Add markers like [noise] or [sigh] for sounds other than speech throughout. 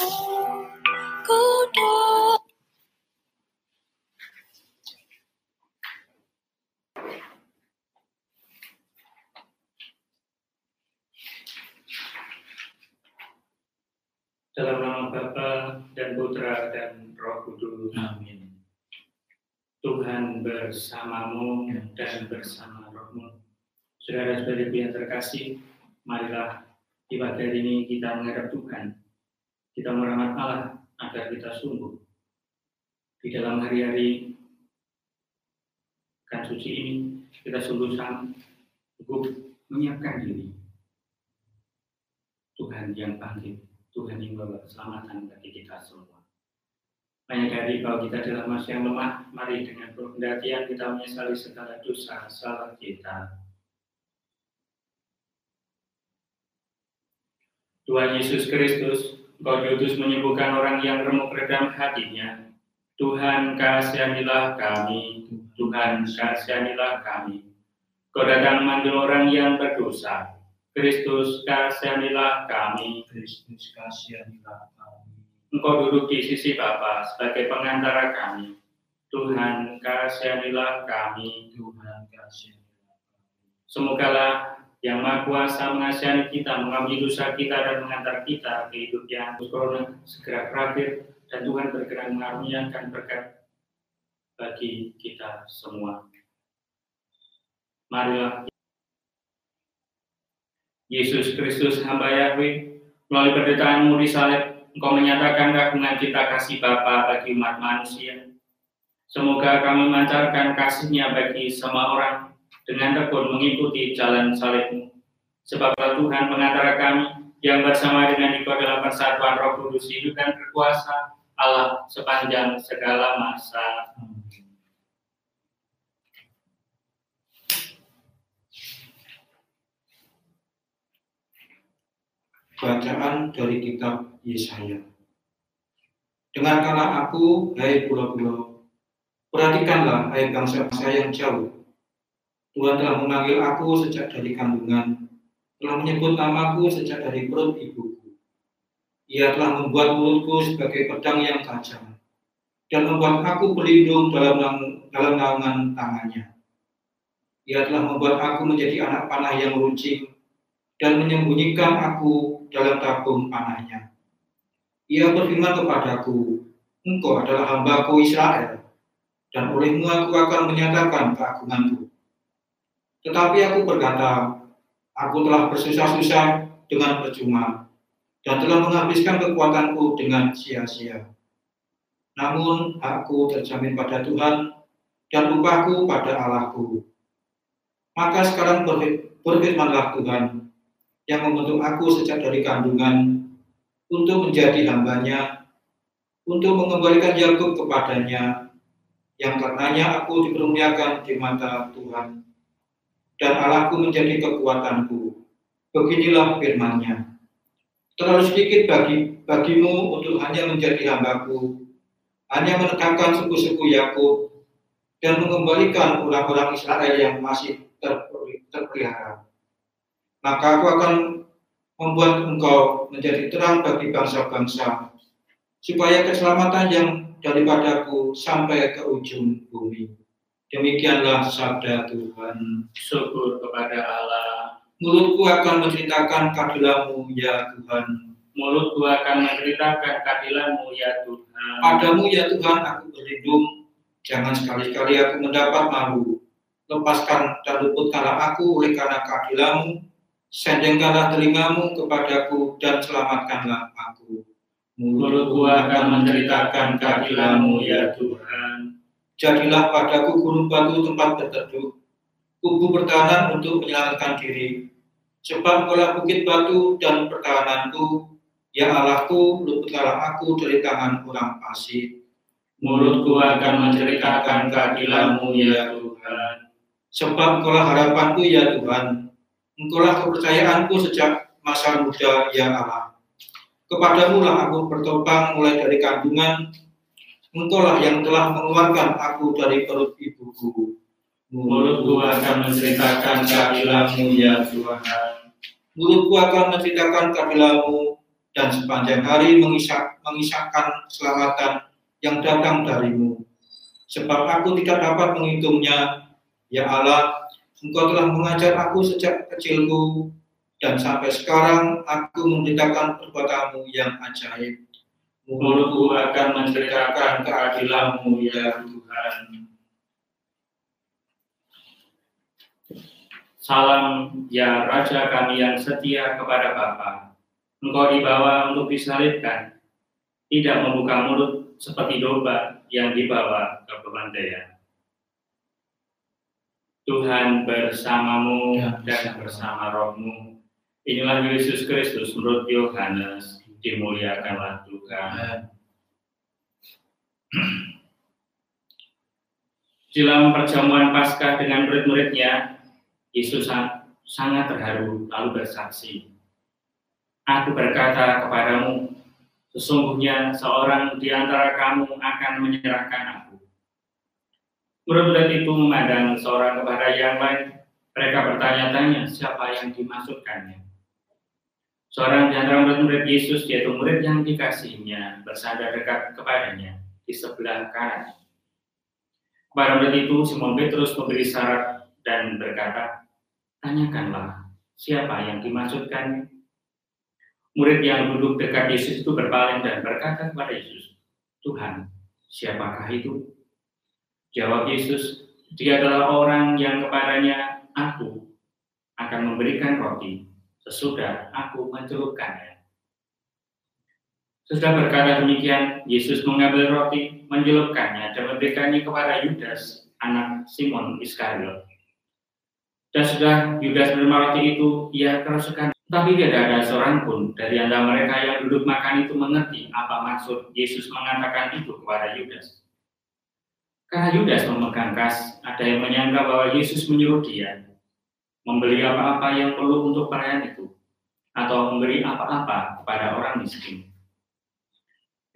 Dalam nama Bapa dan Putra dan Roh Kudus. Amin. Tuhan bersamamu dan bersama rohmu. Saudara-saudariku yang terkasih, marilah di pagi hari ini kita menghadap Tuhan. Kita merahmat Allah agar kita sungguh di dalam hari-hari kan suci ini kita sungguh sanggup menyiapkan diri. Tuhan yang panggil Tuhan yang membawa keselamatan bagi kita semua. Banyak dari kalau kita dalam masa yang lemah, mari dengan perhatian kita menyesali segala dosa salah kita. Tuhan Yesus Kristus, Engkau diutus menyembuhkan orang yang remuk redam hatinya. Tuhan kasihanilah kami, Tuhan kasihanilah kami. Kau datang memanggil orang yang berdosa, Kristus kasihanilah kami. Kristus kasihanilah kami. Engkau duduk di sisi Bapa sebagai pengantara kami. Tuhan kasihanilah kami. Tuhan kasihanilah kami. Semogalah yang Maha Kuasa mengasihani kita, mengampuni dosa kita dan mengantar kita ke hidup yang corona segera berakhir dan Tuhan berkenan mengaruniakan berkat bagi kita semua. Marilah Yesus Kristus hamba Yahweh, melalui penderitaanmu di salib, Engkau menyatakan keagungan kita kasih Bapa bagi umat manusia. Semoga kami memancarkan kasihnya bagi semua orang dengan tekun mengikuti jalan salibmu. Sebablah Tuhan mengantara kami yang bersama dengan Engkau dalam persatuan roh kudus hidup dan berkuasa Allah sepanjang segala masa. Bacaan dari kitab Yesaya. Dengarkanlah aku, hai pulau-pulau. Perhatikanlah, hai bangsa-bangsa yang jauh. Tuhan telah memanggil aku sejak dari kandungan, telah menyebut namaku sejak dari perut ibuku. Ia telah membuat mulutku sebagai pedang yang tajam, dan membuat aku pelindung dalam dalam naungan tangannya. Ia telah membuat aku menjadi anak panah yang runcing dan menyembunyikan aku dalam tabung panahnya. Ia berfirman kepadaku, Engkau adalah hambaku Israel, dan olehmu aku akan menyatakan keagunganku. Tetapi aku berkata, aku telah bersusah-susah dengan percuma, dan telah menghabiskan kekuatanku dengan sia-sia. Namun aku terjamin pada Tuhan, dan upahku pada Allahku. Maka sekarang berfirmanlah Tuhan, yang membentuk aku sejak dari kandungan untuk menjadi hambanya, untuk mengembalikan Yakub kepadanya, yang karenanya aku dipermuliakan di mata Tuhan, dan Allahku menjadi kekuatanku. Beginilah firman-Nya. Terlalu sedikit bagi bagimu untuk hanya menjadi hambaku, hanya menegakkan suku-suku Yakub, dan mengembalikan orang-orang Israel yang masih ter, terpelihara. Maka aku akan membuat engkau menjadi terang bagi bangsa-bangsa, supaya keselamatan yang daripadaku sampai ke ujung bumi. Demikianlah sabda Tuhan. Syukur kepada Allah. Mulutku akan menceritakan keadilanmu, ya Tuhan. Mulutku akan menceritakan keadilanmu ya Tuhan. Padamu, ya Tuhan, aku berlindung. Jangan sekali-kali aku mendapat malu. Lepaskan dan luputkanlah aku oleh karena keadilanmu. Sendengkanlah telingamu kepadaku dan selamatkanlah aku. Mulutku akan menceritakan keadilanmu ya Tuhan. Jadilah padaku gunung batu tempat berteduh, kubu pertahanan untuk menyelamatkan diri. Sebab engkaulah bukit batu dan pertahananku, ya Allahku, luputkanlah aku dari tangan orang fasik. Mulutku akan menceritakan keadilanmu ya Tuhan. Sebab engkaulah harapanku ya Tuhan, engkaulah kepercayaanku sejak masa muda ya Allah. Kepadamu lah aku bertopang mulai dari kandungan, engkaulah yang telah mengeluarkan aku dari perut ibuku. Mulutku akan menceritakan keadilanmu ya Tuhan. Mulutku akan menceritakan keadilanmu dan sepanjang hari mengisak, mengisahkan keselamatan yang datang darimu. Sebab aku tidak dapat menghitungnya, ya Allah, Engkau telah mengajar aku sejak kecilku, dan sampai sekarang aku memberitakan perbuatanmu yang ajaib. Mulutku akan menceritakan keadilanmu ya Tuhan. Salam ya Raja kami yang setia kepada Bapa. Engkau dibawa untuk disalibkan, tidak membuka mulut seperti domba yang dibawa ke pembantaian. Tuhan bersamamu Ya, dan bersama rohmu. Inilah Yesus Kristus menurut Yohanes, dimuliakanlah Tuhan. [clears throat] Dalam perjamuan Paskah dengan murid-muridnya, Yesus sa- sangat terharu lalu bersaksi. Aku berkata kepadamu, sesungguhnya seorang di antara kamu akan menyerahkan aku. Murid-murid itu memandang seorang kepada yang lain. Mereka bertanya-tanya siapa yang dimaksudkannya. Seorang di antara murid-murid Yesus, yaitu murid yang dikasihinya, bersandar dekat kepadanya di sebelah kanan. Kepada murid itu, Simon Petrus memberi syarat dan berkata, Tanyakanlah, siapa yang dimaksudkannya? Murid yang duduk dekat Yesus itu berpaling dan berkata kepada Yesus, Tuhan, siapakah itu? Jawab Yesus, dia adalah orang yang kepadanya aku akan memberikan roti sesudah aku mencelupkannya. Sesudah berkata demikian, Yesus mengambil roti, mencelupkannya, dan memberikannya kepada Yudas, anak Simon Iskariot. Dan sudah Yudas menerima roti itu, ia kerasukan. Tapi tidak ada seorang pun dari antara mereka yang duduk makan itu mengerti apa maksud Yesus mengatakan itu kepada Yudas. Karena Yudas memegang kas, ada yang menyangka bahwa Yesus menyuruh dia membeli apa-apa yang perlu untuk perayaan itu, atau memberi apa-apa kepada orang miskin.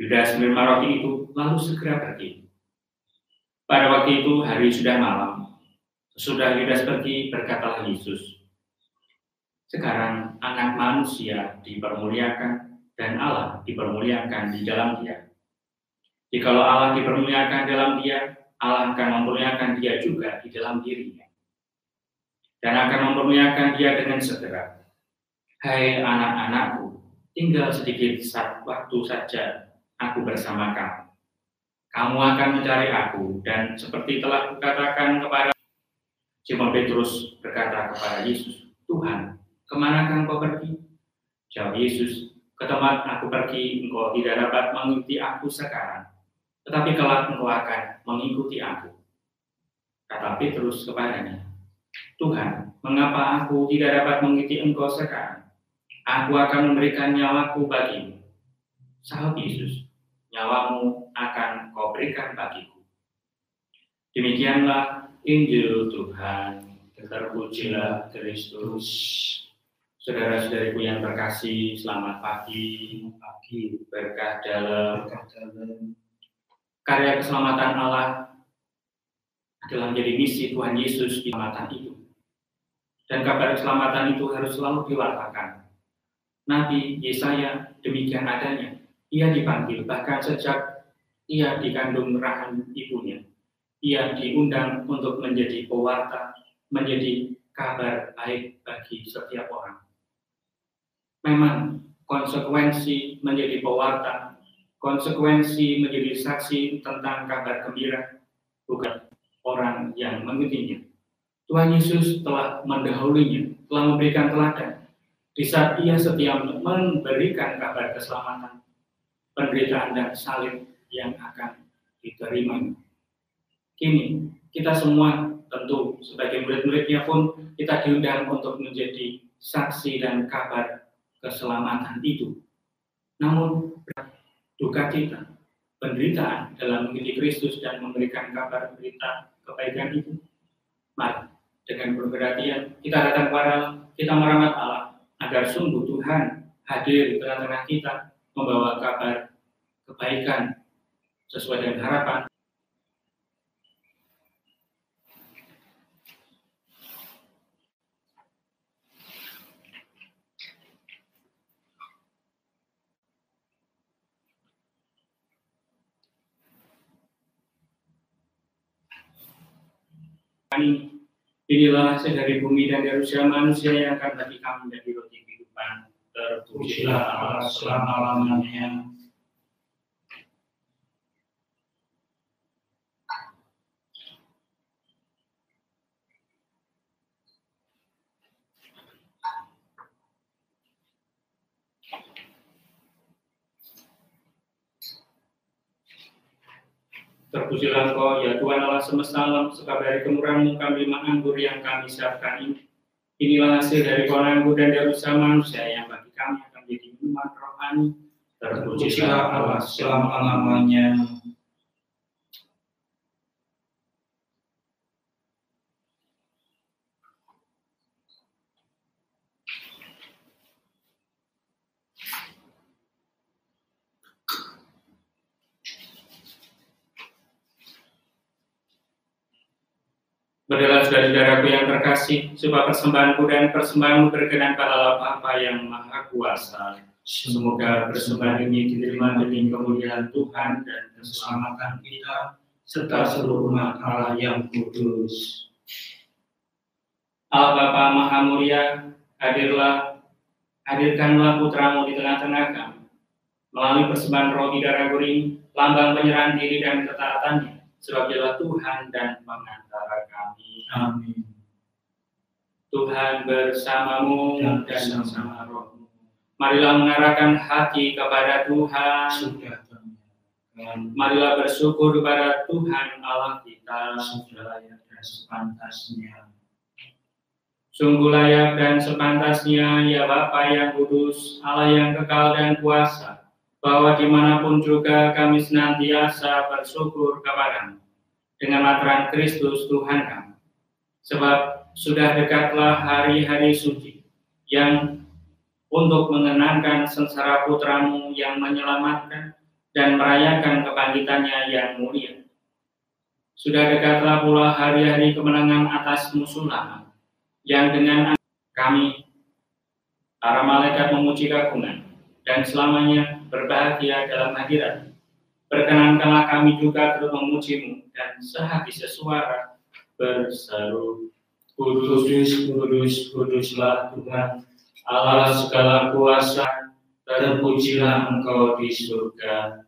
Yudas menerima roti itu, lalu segera pergi. Pada waktu itu hari sudah malam. Sesudah Yudas pergi, berkatalah Yesus, sekarang anak manusia dipermuliakan dan Allah dipermuliakan di dalam dia. Jikalau Allah dipermuliakan dalam dia, Allah akan memuliakan dia juga di dalam dirinya. Dan akan memuliakan dia dengan segera. Hai anak-anakku, tinggal sedikit saat waktu saja aku bersama kamu. Kamu akan mencari aku, dan seperti telah kukatakan kepada Simon Petrus berkata kepada Yesus, Tuhan, ke mana kan kau pergi? Jawab Yesus, ke tempat aku pergi, engkau tidak dapat mengikuti aku sekarang, tetapi kelak engkau akan mengikuti aku. Kata Petrus kepadanya, Tuhan, mengapa aku tidak dapat mengikuti engkau sekarang? Aku akan memberikan nyawaku bagimu. Sahut Yesus, nyawamu akan kau berikan bagiku. Demikianlah Injil Tuhan. Terpujilah Kristus. Saudara-saudariku yang terkasih, selamat pagi. pagi Berkah dalam berkah dalam karya keselamatan Allah adalah menjadi misi Tuhan Yesus di keselamatan itu. Dan kabar keselamatan itu harus selalu diwartakan. Nabi Yesaya demikian adanya. Ia dipanggil bahkan sejak ia dikandung rahim ibunya. Ia diundang untuk menjadi pewarta, menjadi kabar baik bagi setiap orang. Memang konsekuensi menjadi pewarta, konsekuensi menjadi saksi tentang kabar gembira, bukan orang yang mengikutinya. Tuhan Yesus telah mendahulunya, telah memberikan teladan. Di saat ia setia memberikan kabar keselamatan, penderitaan dan salib yang akan diterima. Kini, kita semua tentu sebagai murid-muridnya pun kita diundang untuk menjadi saksi dan kabar keselamatan itu. Namun, duka kita, penderitaan dalam mengikuti Kristus dan memberikan kabar berita kebaikan itu, mari dengan berperhatian kita datang kepada kita merawat Allah agar sungguh Tuhan hadir di tengah-tengah kita membawa kabar kebaikan sesuai dengan harapan Inilah hasil dari bumi dan dari usia manusia yang akan bagi kami menjadi roti kehidupan. Terpujilah Allah selama-lamanya. Terpujilah Engkau, ya Tuhan Allah semesta alam, sebab dari kemurahan-Mu kami anggur yang kami siapkan ini. Inilah hasil dari pohon dan dari usaha manusia yang bagi kami akan menjadi minuman rohani. Terpujilah Allah selama-lamanya. Berilah saudara-saudaraku yang terkasih, supaya persembahanku dan persembahanmu berkenan pada Allah Bapa yang Maha Kuasa. Semoga persembahan ini diterima demi kemuliaan Tuhan dan keselamatan kita, serta seluruh umat Allah yang kudus. Allah Bapa Maha Mulia, hadirlah, hadirkanlah putramu di tengah-tengah kami. Melalui persembahan roti darah guring, lambang penyerahan diri dan ketaatannya, sebab Tuhan dan pengantara. Amin. Tuhan bersamamu Dan bersama rohmu. Marilah mengarahkan hati kepada Tuhan. Sudah Marilah bersyukur kepada Tuhan Allah kita. sudah layak dan sepantasnya. Sungguh layak dan sepantasnya ya Bapa yang kudus, Allah yang kekal dan kuasa, bahwa di mana pun juga kami senantiasa bersyukur kepadamu dengan materan Kristus Tuhan kami. Sebab sudah dekatlah hari-hari suci yang untuk mengenangkan sengsara putramu yang menyelamatkan dan merayakan kebangkitannya yang mulia. Sudah dekatlah pula hari-hari kemenangan atas musuh lama, yang dengan kami, para malaikat memuji kagungan, dan selamanya berbahagia dalam hadirat. Perkenankanlah kami juga terus memujimu, dan sehati sesuara berseru, Kudus, kudus, kuduslah Tuhan, Allah segala kuasa, terpujilah Engkau di surga.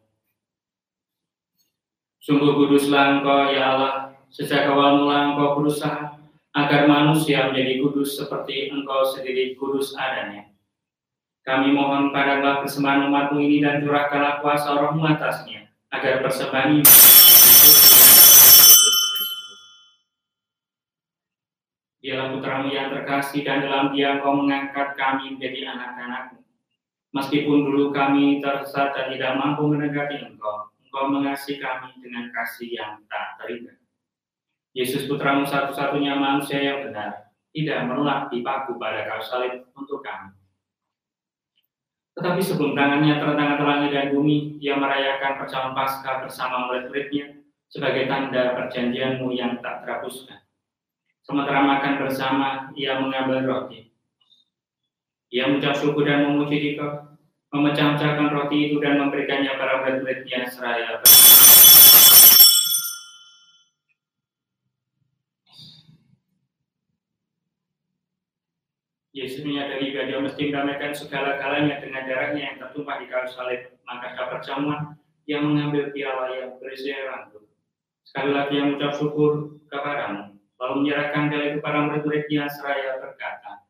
Sungguh kuduslah Engkau, ya Allah, sejak awal mula Engkau berusaha agar manusia menjadi kudus seperti Engkau sendiri kudus adanya. Kami mohon padalah persembahan umatmu ini dan curahkanlah kuasa rohmu atasnya, agar persembahan ini Dialah putramu yang terkasih dan dalam dia engkau mengangkat kami menjadi anak-anakmu. Meskipun dulu kami tersesat dan tidak mampu mendekati engkau, engkau mengasihi kami dengan kasih yang tak terhingga. Yesus putramu satu-satunya manusia yang benar, tidak menolak dipaku pada kayu salib untuk kami. Tetapi sebelum tangannya terentang antara langit dan bumi, ia merayakan perjamuan Paskah bersama murid-muridnya sebagai tanda perjanjianmu yang tak terhapuskan. Sementara makan bersama, ia mengambil roti. Ia mengucap syukur dan memuji dikau, memecah-mecahkan roti itu dan memberikannya para murid-muridnya seraya Yesus menyadari bahwa dia mesti mendamaikan segala-galanya dengan darahnya yang tertumpah di kayu salib. Maka saat perjamuan, ia mengambil piala yang berisi anggur. Sekali lagi yang mengucap syukur kepadamu, lalu menyerahkan piala itu para murid-muridnya seraya berkata,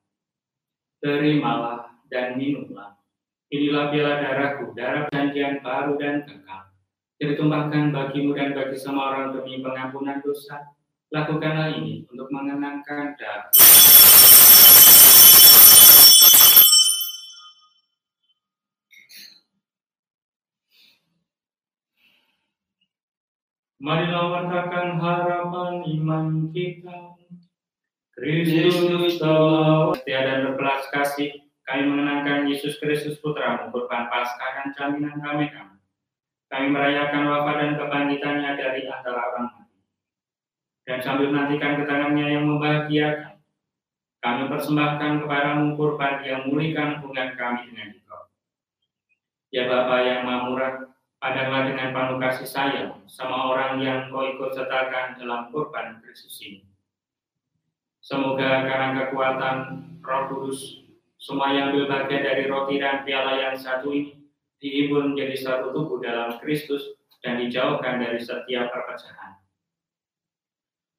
Terimalah dan minumlah. Inilah piala darahku, darah janjian baru dan kekal. Yang ditumpahkan bagimu dan bagi semua orang demi pengampunan dosa. Lakukanlah ini untuk mengenangkan darah. Marilah wartakan harapan iman kita. Kristus telah setia dan berbelas kasih. Kami mengenangkan Yesus Kristus Putra kurban Paskah dan jaminan kami kami. Kami merayakan wafat dan kebangkitannya dari antara orang mati. Dan sambil menantikan ketangannya yang membahagiakan, kami persembahkan kepadamu kurban yang memulihkan hubungan kami dengan Engkau. Ya Bapa yang Maha Murah, adalah dengan penuh kasih sayang sama orang yang kau ikut sertakan dalam kurban Kristus ini. Semoga karena kekuatan roh kudus, semua yang ambil dari roti dan piala yang satu ini dihibur menjadi satu tubuh dalam Kristus dan dijauhkan dari setiap perpecahan.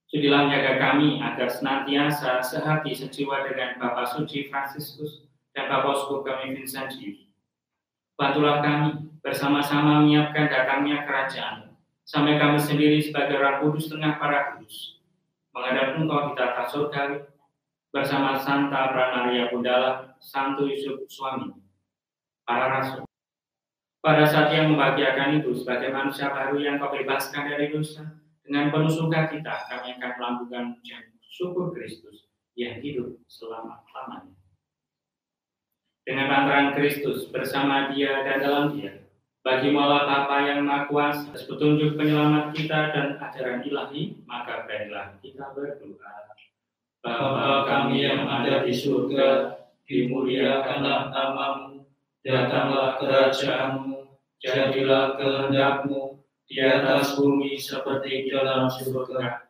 Sudilah menjaga kami agar senantiasa sehati sejiwa dengan Bapak Suci Fransiskus dan Bapak Uskup kami Vincent Bantulah kami bersama-sama menyiapkan datangnya kerajaan, sampai kami sendiri sebagai orang kudus tengah para kudus. Menghadap engkau kita tak surgawi, bersama Santa Pranaria Bundala, Santo Yusuf suami, para rasul. Pada saat yang membahagiakan itu, sebagai manusia baru yang kau bebaskan dari dosa, dengan penuh sukacita kami akan melambungkan syukur Kristus yang hidup selama-lamanya dengan lantaran Kristus bersama dia dan dalam dia. Bagi Allah Bapa yang Maha Kuasa, petunjuk penyelamat kita dan ajaran ilahi, maka berilah kita berdoa. Bapa kami yang ada di surga, dimuliakanlah namamu, datanglah kerajaanmu, jadilah kehendakmu di atas bumi seperti di dalam surga.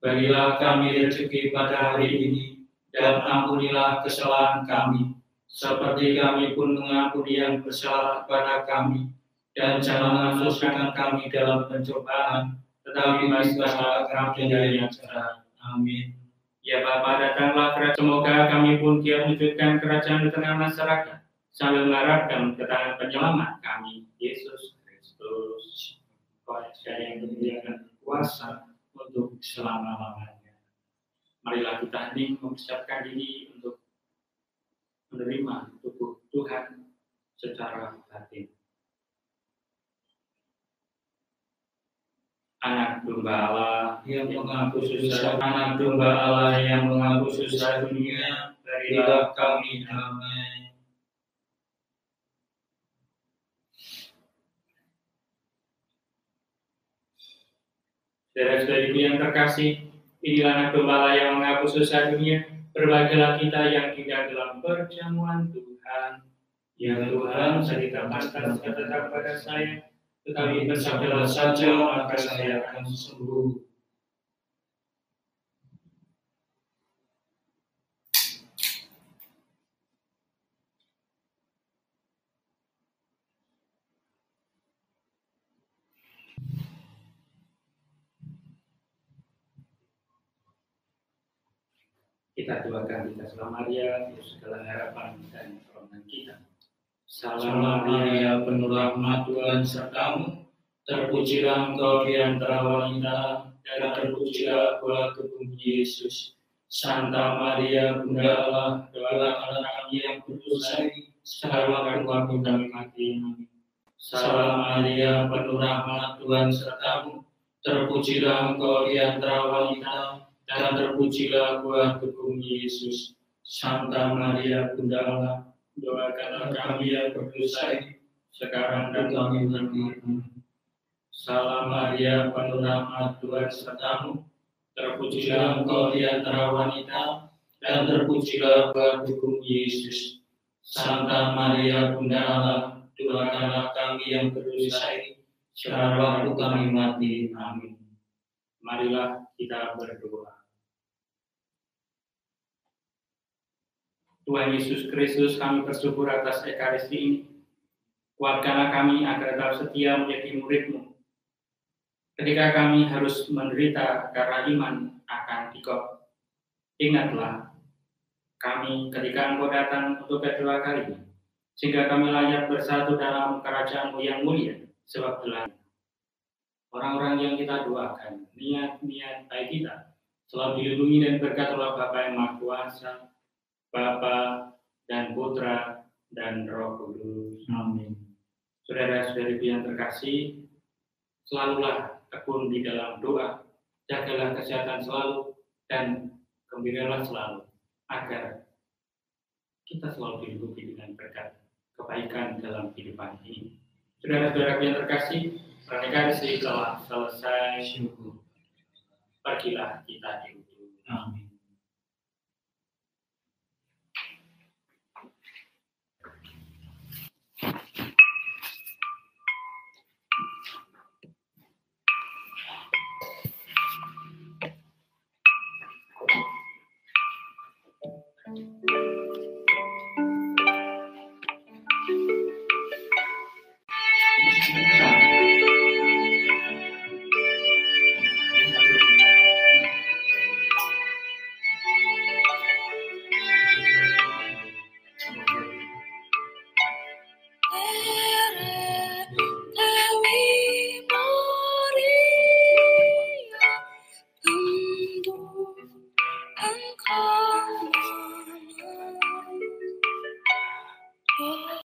Bagilah kami rezeki pada hari ini, dan ampunilah kesalahan kami, seperti kami pun mengampuni yang bersalah kepada kami, dan jangan masukkan kami dalam pencobaan, tetapi bebaskanlah kami dari yang jahat. Amin. Ya Bapa, datanglah kerajaan. Semoga kami pun dia wujudkan kerajaan di tengah masyarakat, sambil mengharapkan ketangan penyelamat kami, Yesus Kristus. Kuasa yang menyediakan kuasa untuk selama-lamanya. Marilah kita hening mempersiapkan diri untuk menerima tubuh Tuhan secara batin. Anak domba Allah yang menghapus susah, anak domba Allah yang menghapus susah dunia, berilah kami damai. Saudara-saudariku yang terkasih, inilah anak domba Allah yang menghapus susah dunia, Berbahagialah kita yang tinggal dalam perjamuan Tuhan. Ya Tuhan, saya ditambahkan tetap pada saya, tetapi bersabdalah saja maka saya akan sembuh. Kita doakan kita Salam Maria, segala harapan dan permohonan kita. Salam Maria, penuh rahmat Tuhan sertamu, terpujilah engkau di antara wanita, dan terpujilah buah tubuh Yesus. Santa Maria, Bunda Allah, doakanlah kami yang berdosa sekarang waktu kami mati. Salam Maria, penuh rahmat Tuhan sertamu, terpujilah engkau di antara wanita, dan terpujilah buah tubuh Yesus. Santa Maria Bunda Allah, doakanlah kami yang berdosa ini, sekarang dan kami mati. Salam Maria, penuh rahmat Tuhan sertamu, Terpujilah engkau di antara wanita, dan terpujilah buah tubuh Yesus. Santa Maria Bunda Allah, doakanlah kami yang berdosa ini, sekarang waktu kami mati. Amin. Marilah kita berdoa. Tuhan Yesus Kristus, kami bersyukur atas Ekaristi ini. Kuatkanlah kami agar tetap setia menjadi muridmu. Ketika kami harus menderita karena iman akan dikau. Ingatlah kami ketika engkau datang untuk kedua kalinya. Sehingga kami layak bersatu dalam kerajaanmu yang mulia. Sebab telah orang-orang yang kita doakan, niat-niat baik kita, selalu dilindungi dan berkat oleh Bapa yang Maha Kuasa, Bapa dan Putra dan Roh Kudus. Amin. Saudara-saudari yang terkasih, selalulah tekun di dalam doa, jagalah kesehatan selalu dan gembiralah selalu agar kita selalu dilindungi dengan berkat kebaikan dalam kehidupan ini. Saudara-saudara yang terkasih, pernikahan telah selesai. Syukur. Pergilah kita diutus. Amin.